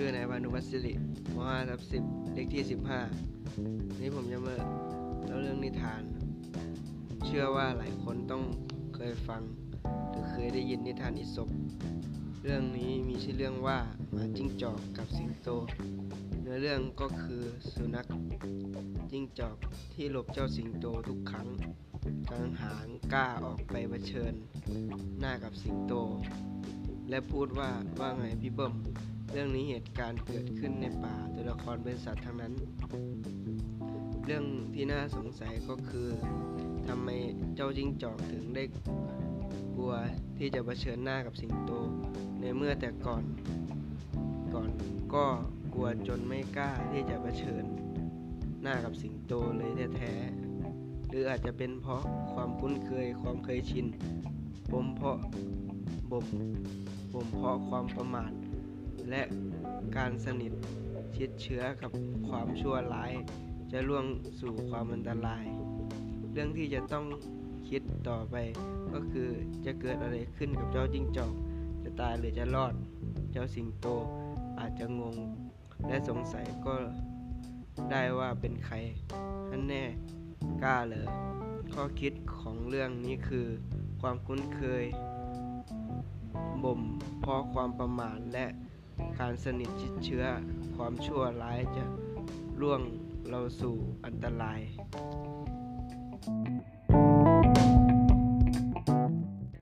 ชื่อนุวัตสิริม5ทับ10เลขที่15นี่ผมจะมาเล่าเรื่องนิทาน เชื่อว่าหลายคนต้องเคยฟัง หรือเคยได้ยินนิทานอิศบเรื่องนี้มีชื่อเรื่องว่าหมาจิ้งจอกกับสิงโต เนื้อเรื่องก็คือสุนัขจิ้งจอกที่หลบเจ้าสิงโตทุกครั้งกังหางกล้าออกไปเผชิญ หน้ากับสิงโต และพูดว่าว่าไงพี่เบิ้ม เรื่องนี้เหตุการณ์เกิดขึ้นในป่าตัวละครเป็นสัตว์ทั้งนั้น เรื่องที่น่าสงสัยก็คือทำไมเจ้าจิ้งจอกถึงได้กลัวที่จะะเผชิญหน้ากับสิงโต ในเมื่อแต่ก่อนก่อนก็กลัวจนไม่กล้าที่จะะเผชิญหน้ากับสิงโตเลยแท้ๆหรืออาจจะเป็นเพราะความคุ้นเคยความเคยชินปมเพราะบ่มบ่มเพราะความประมาท และการสนิทชิดเชื้อกับความชั่วร้าย จะล่วงสู่ความอันตราย เรื่องที่จะต้องคิดต่อไปก็คือจะเกิดอะไรขึ้นกับเจ้าจิ้งจอก จะตายหรือจะรอด เจ้าสิงโตอาจจะงง และสงสัยก็ได้ว่าเป็นใครท่านแน่กล้าเลยข้อคิดของเรื่องนี้คือ ความคุ้นเคยบ่มเพราะความประมาทและ การสนิทชิดเชื้อความชั่วร้ายจะล่วงเราสู่อันตราย thank you